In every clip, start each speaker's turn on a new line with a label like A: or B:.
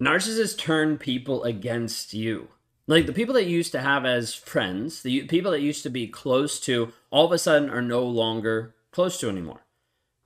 A: narcissists turn people against you. Like the people that you used to have as friends, the people that used to be close to, all of a sudden are no longer close to anymore.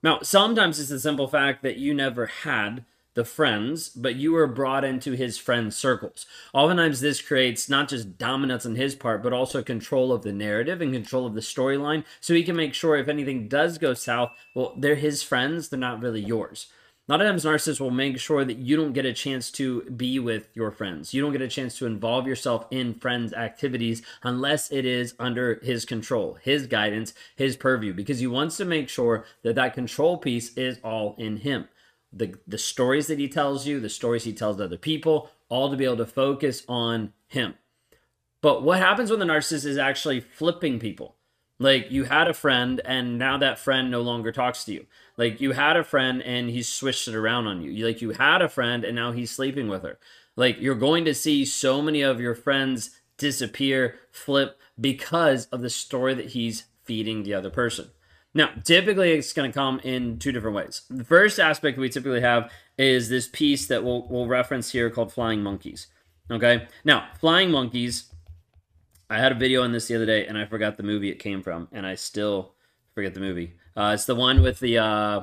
A: Now, sometimes it's the simple fact that you never had the friends, but you were brought into his friend circles. Oftentimes, this creates not just dominance on his part, but also control of the narrative and control of the storyline. So he can make sure if anything does go south, well, they're his friends, they're not really yours. A of narcissists will make sure that you don't get a chance to be with your friends. You don't get a chance to involve yourself in friends' activities unless it is under his control, his guidance, his purview, because he wants to make sure that that control piece is all in him the the stories that he tells you, the stories he tells other people, all to be able to focus on him. But what happens when the narcissist is actually flipping people? Like you had a friend and now that friend no longer talks to you. Like you had a friend and he switched it around on you. Like you had a friend and now he's sleeping with her. Like you're going to see so many of your friends disappear, flip because of the story that he's feeding the other person. Now, typically it's going to come in two different ways. The first aspect we typically have is this piece that we'll, we'll reference here called Flying Monkeys. Okay. Now, Flying Monkeys, I had a video on this the other day and I forgot the movie it came from, and I still forget the movie. Uh, it's the one with the uh,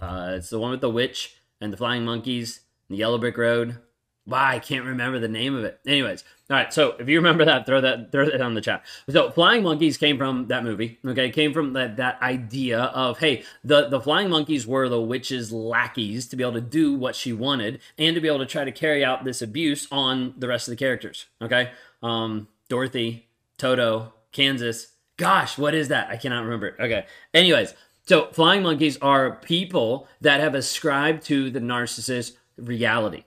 A: uh, it's the one with the witch and the flying monkeys, the Yellow Brick Road. Why I can't remember the name of it. Anyways, all right. So if you remember that, throw that throw that on the chat. So flying monkeys came from that movie. Okay, came from that that idea of hey, the the flying monkeys were the witch's lackeys to be able to do what she wanted and to be able to try to carry out this abuse on the rest of the characters. Okay, um, Dorothy, Toto, Kansas. Gosh, what is that? I cannot remember. Okay. Anyways, so flying monkeys are people that have ascribed to the narcissist reality.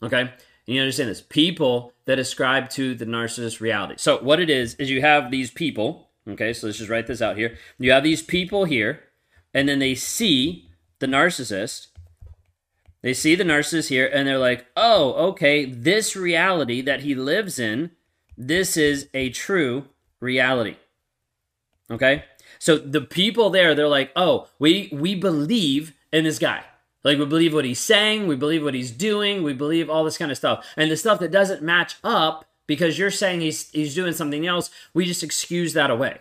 A: Okay? And you understand this. People that ascribe to the narcissist reality. So what it is, is you have these people, okay, so let's just write this out here. You have these people here, and then they see the narcissist. They see the narcissist here, and they're like, oh, okay, this reality that he lives in, this is a true reality. Okay? So the people there, they're like, oh, we we believe in this guy. Like we believe what he's saying, we believe what he's doing, we believe all this kind of stuff. And the stuff that doesn't match up because you're saying he's he's doing something else, we just excuse that away.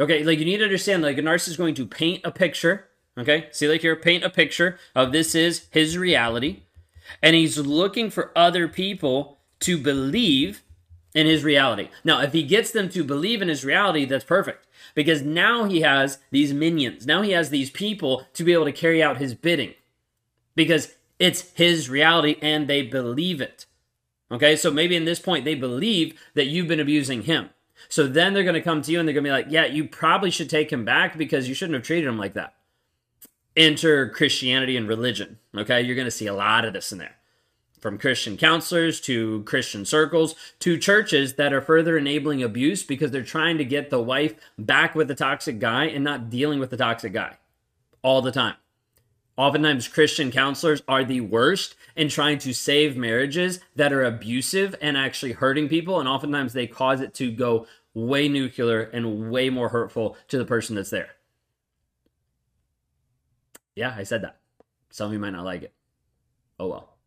A: Okay, like you need to understand like a narcissist is going to paint a picture, okay? See like here paint a picture of this is his reality and he's looking for other people to believe in his reality. Now, if he gets them to believe in his reality, that's perfect because now he has these minions. Now he has these people to be able to carry out his bidding because it's his reality and they believe it. Okay, so maybe in this point they believe that you've been abusing him. So then they're going to come to you and they're going to be like, yeah, you probably should take him back because you shouldn't have treated him like that. Enter Christianity and religion. Okay, you're going to see a lot of this in there. From Christian counselors to Christian circles to churches that are further enabling abuse because they're trying to get the wife back with the toxic guy and not dealing with the toxic guy all the time. Oftentimes, Christian counselors are the worst in trying to save marriages that are abusive and actually hurting people. And oftentimes, they cause it to go way nuclear and way more hurtful to the person that's there. Yeah, I said that. Some of you might not like it. Oh well.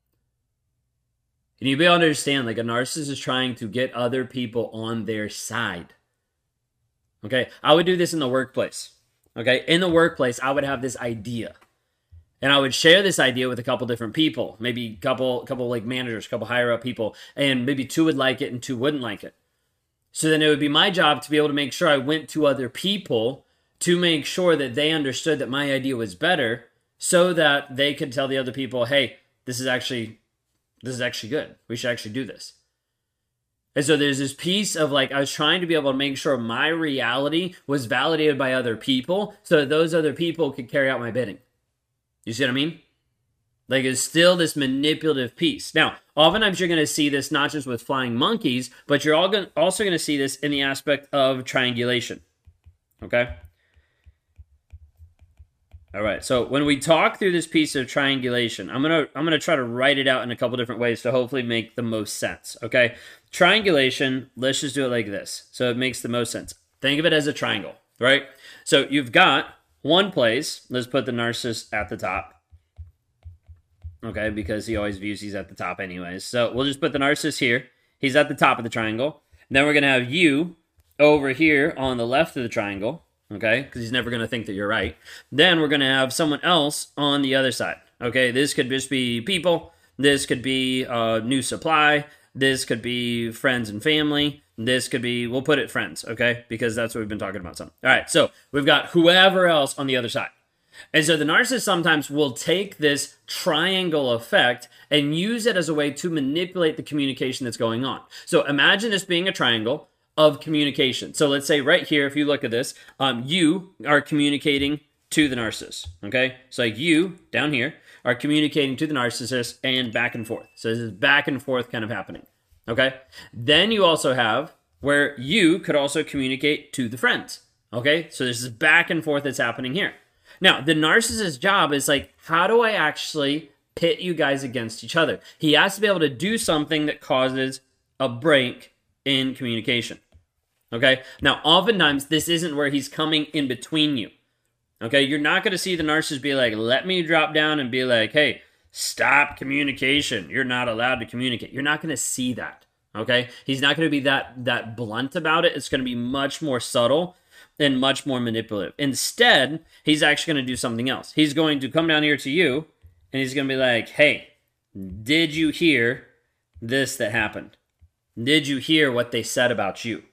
A: And you be able to understand like a narcissist is trying to get other people on their side. Okay, I would do this in the workplace. Okay, in the workplace, I would have this idea and I would share this idea with a couple different people, maybe a couple, couple like managers, a couple higher up people, and maybe two would like it and two wouldn't like it. So then it would be my job to be able to make sure I went to other people to make sure that they understood that my idea was better, so that they could tell the other people, "Hey, this is actually, this is actually good. We should actually do this." And so there's this piece of like, I was trying to be able to make sure my reality was validated by other people so that those other people could carry out my bidding. You see what I mean? Like it's still this manipulative piece. Now, oftentimes you're going to see this not just with flying monkeys, but you're all going also going to see this in the aspect of triangulation. Okay? All right. So when we talk through this piece of triangulation, I'm to I'm to try to write it out in a couple different ways to hopefully make the most sense, okay? Triangulation, let's just do it like this. So it makes the most sense. Think of it as a triangle, right? So you've got one place, let's put the narcissist at the top. okay, because he always views he's at the top anyways. So we'll just put the narcissist here. He's at the top of the triangle. Then we're to have you over here on the left of the triangle, okay, because he's never going to think that you're right. Then we're going to have someone else on the other side, okay? This could just be people. This could be a new supply. This could be friends and family. This could be, we'll put it friends, okay? Because that's what we've been talking about some. All right, so we've got whoever else on the other side. And so the narcissist sometimes will take this triangle effect and use it as a way to manipulate the communication that's going on. So imagine this being a triangle of communication. So let's say right here, if you look at this, um, you are communicating to the narcissist. Okay, so like you down here are communicating to the narcissist and back and forth. So this is back and forth kind of happening. Okay, then you also have where you could also communicate to the friends. Okay, so this is back and forth that's happening here. Now, the narcissist's job is like, how do I actually pit you guys against each other? He has to be able to do something that causes a break in communication. Okay. Now, oftentimes, this isn't where he's coming in between you. Okay. You're not going to see the narcissist be like, let me drop down and be like, hey, stop communication. You're not allowed to communicate. You're not going to see that. Okay. He's not going to be that, that blunt about it. It's going to be much more subtle and much more manipulative. Instead, he's actually going to do something else. He's going to come down here to you and he's going to be like, hey, did you hear this that happened? Did you hear what they said about you?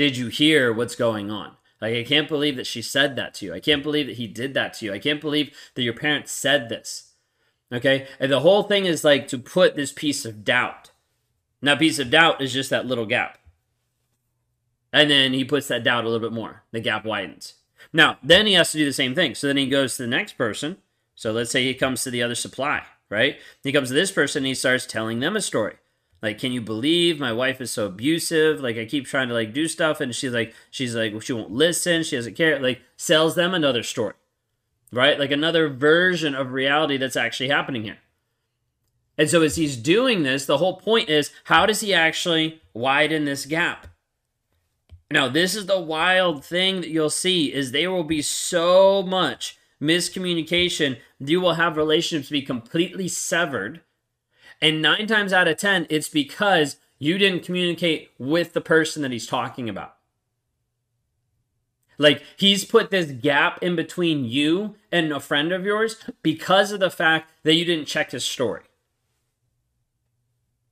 A: Did you hear what's going on? Like, I can't believe that she said that to you. I can't believe that he did that to you. I can't believe that your parents said this. Okay? And the whole thing is like to put this piece of doubt. Now, piece of doubt is just that little gap. And then he puts that doubt a little bit more. The gap widens. Now, then he has to do the same thing. So then he goes to the next person. So let's say he comes to the other supply, right? He comes to this person and he starts telling them a story. Like, can you believe my wife is so abusive? Like, I keep trying to like do stuff, and she's like, she's like, she won't listen. She doesn't care. Like, sells them another story, right? Like another version of reality that's actually happening here. And so as he's doing this, the whole point is, how does he actually widen this gap? Now, this is the wild thing that you'll see is there will be so much miscommunication. You will have relationships be completely severed. And nine times out of 10, it's because you didn't communicate with the person that he's talking about. Like he's put this gap in between you and a friend of yours because of the fact that you didn't check his story.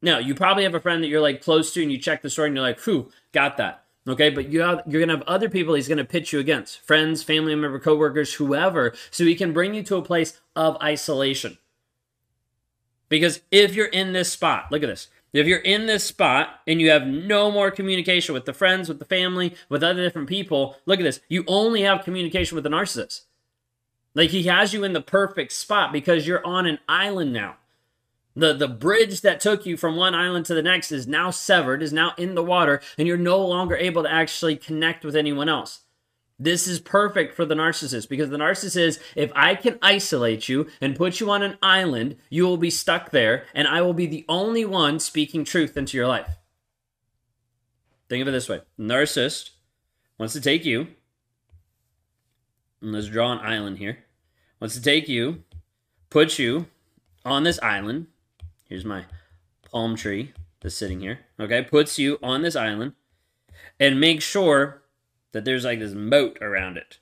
A: Now, you probably have a friend that you're like close to and you check the story and you're like, whew, got that. Okay, but you have, you're going to have other people he's going to pitch you against friends, family member, coworkers, whoever, so he can bring you to a place of isolation. Because if you're in this spot, look at this. If you're in this spot and you have no more communication with the friends, with the family, with other different people, look at this. You only have communication with the narcissist. Like he has you in the perfect spot because you're on an island now. The, the bridge that took you from one island to the next is now severed, is now in the water, and you're no longer able to actually connect with anyone else. This is perfect for the narcissist because the narcissist is if I can isolate you and put you on an island, you will be stuck there, and I will be the only one speaking truth into your life. Think of it this way narcissist wants to take you, and let's draw an island here, wants to take you, put you on this island, Here's my palm tree that's sitting here. Okay, puts you on this island and make sure that there's like this moat around it.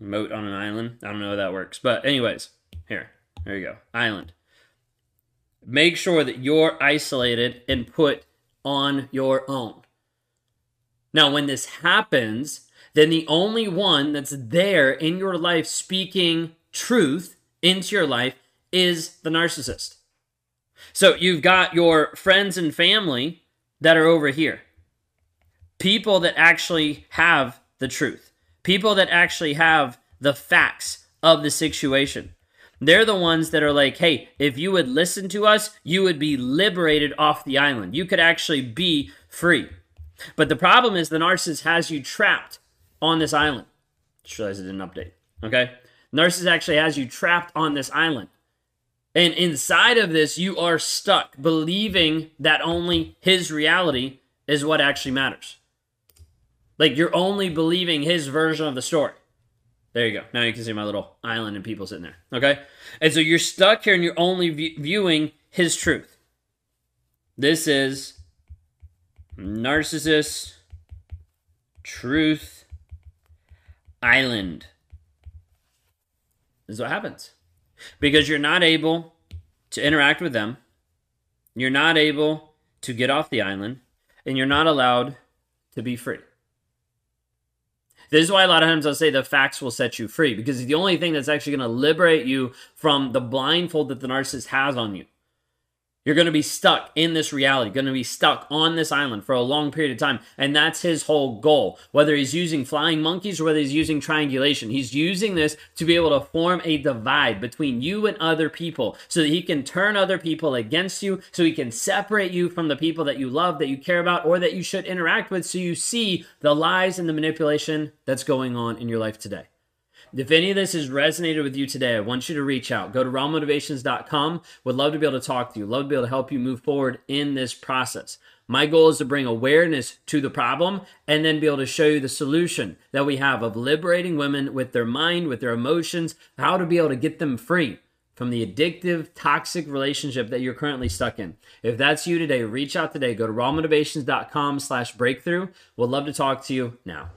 A: Moat on an island. I don't know how that works. But, anyways, here. There you go. Island. Make sure that you're isolated and put on your own. Now, when this happens, then the only one that's there in your life speaking truth into your life is the narcissist. So you've got your friends and family that are over here. People that actually have the truth. People that actually have the facts of the situation. They're the ones that are like, hey, if you would listen to us, you would be liberated off the island. You could actually be free. But the problem is the narcissist has you trapped on this island. Just realized it didn't update. Okay? Narcissist actually has you trapped on this island. And inside of this, you are stuck believing that only his reality is what actually matters. Like you're only believing his version of the story. There you go. Now you can see my little island and people sitting there. Okay? And so you're stuck here and you're only viewing his truth. This is Narcissist Truth Island. This is what happens. Because you're not able to interact with them, you're not able to get off the island, and you're not allowed to be free. This is why a lot of times I'll say the facts will set you free because the only thing that's actually going to liberate you from the blindfold that the narcissist has on you you're going to be stuck in this reality, going to be stuck on this island for a long period of time. And that's his whole goal. Whether he's using flying monkeys or whether he's using triangulation, he's using this to be able to form a divide between you and other people so that he can turn other people against you, so he can separate you from the people that you love, that you care about, or that you should interact with so you see the lies and the manipulation that's going on in your life today. If any of this has resonated with you today, I want you to reach out. Go to rawmotivations.com. Would love to be able to talk to you. Love to be able to help you move forward in this process. My goal is to bring awareness to the problem and then be able to show you the solution that we have of liberating women with their mind, with their emotions, how to be able to get them free from the addictive, toxic relationship that you're currently stuck in. If that's you today, reach out today. Go to rawmotivations.com slash breakthrough. We'd love to talk to you now.